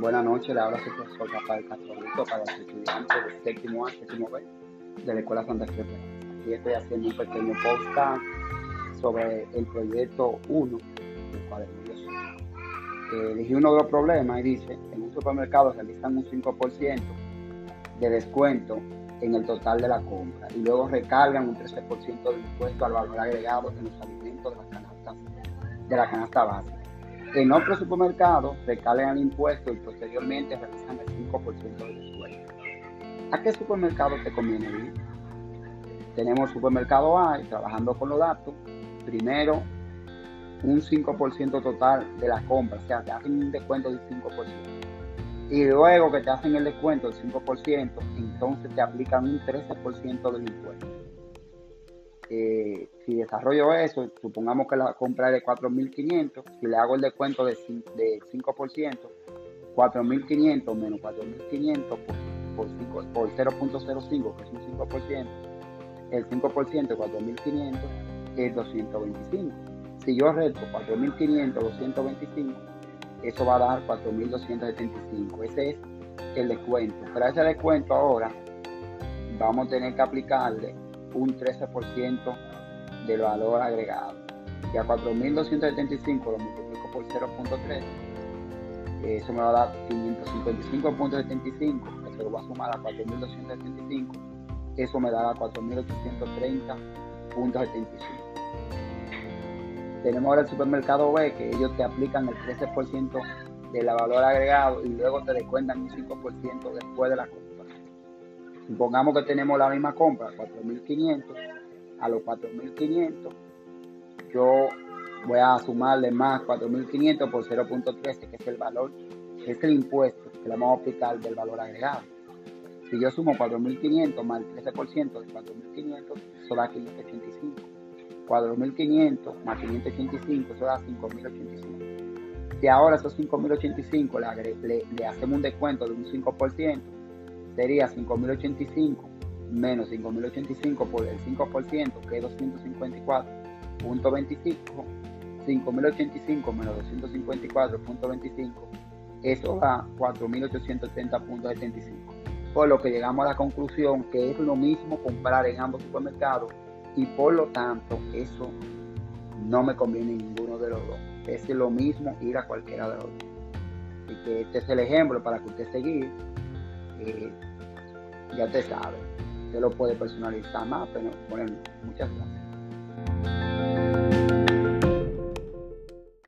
Buenas noches, le habla su profesor Rafael Castrolito para los estudiantes del séptimo A, séptimo B de la Escuela Santa Cruz. Aquí estoy haciendo un pequeño podcast sobre el proyecto 1 del cuaderno eh, elegí uno de los problemas y dice, en un supermercado realizan un 5% de descuento en el total de la compra y luego recargan un 13% de impuesto al valor agregado en los alimentos de la canasta, de la canasta básica. En otro supermercado recargan el impuesto y posteriormente realizan el 5% de descuento. ¿A qué supermercado te conviene ir? Tenemos supermercado A, trabajando con los datos. Primero, un 5% total de la compra, o sea, te hacen un descuento del 5%. Y luego que te hacen el descuento del 5%, entonces te aplican un 13% del impuesto. Desarrollo eso, supongamos que la compra es de 4.500, si le hago el descuento de, 5%, 4.500 menos 4.500 por, por 0.05, que es un 5%, el 5% de 4.500 es 225. Si yo reto 4.500, 225, eso va a dar 4.275. Ese es el descuento. Pero ese descuento ahora vamos a tener que aplicarle un 13% del valor agregado. Y a 4.275 lo multiplico por 0.3, eso me va a dar 555.75, eso lo va a sumar a 4.275, eso me dará 4.830.75. Tenemos ahora el supermercado B, que ellos te aplican el 13% del valor agregado y luego te descuentan un 5% después de la compra. Supongamos que tenemos la misma compra, 4.500, a los 4.500 yo voy a sumarle más 4.500 por 0.13, que es el valor, que es el impuesto que le vamos a aplicar del valor agregado. Si yo sumo 4.500 más el 13% de 4.500, eso da 585. 4.500 más 585, eso da 5.085. Si ahora esos 5.085 le, le, hacemos un descuento de un 5%, sería 5.085 menos 5.085 por el 5%, que es 254.25, 5.085 menos 254.25, eso da 4.830.75. Por lo que llegamos a la conclusión que es lo mismo comprar en ambos supermercados y por lo tanto eso no me conviene en ninguno de los dos. Es lo mismo ir a cualquiera de los dos. y que este es el ejemplo para que usted seguir. Eh, ya te sabe, usted lo puede personalizar más, pero bueno, muchas gracias.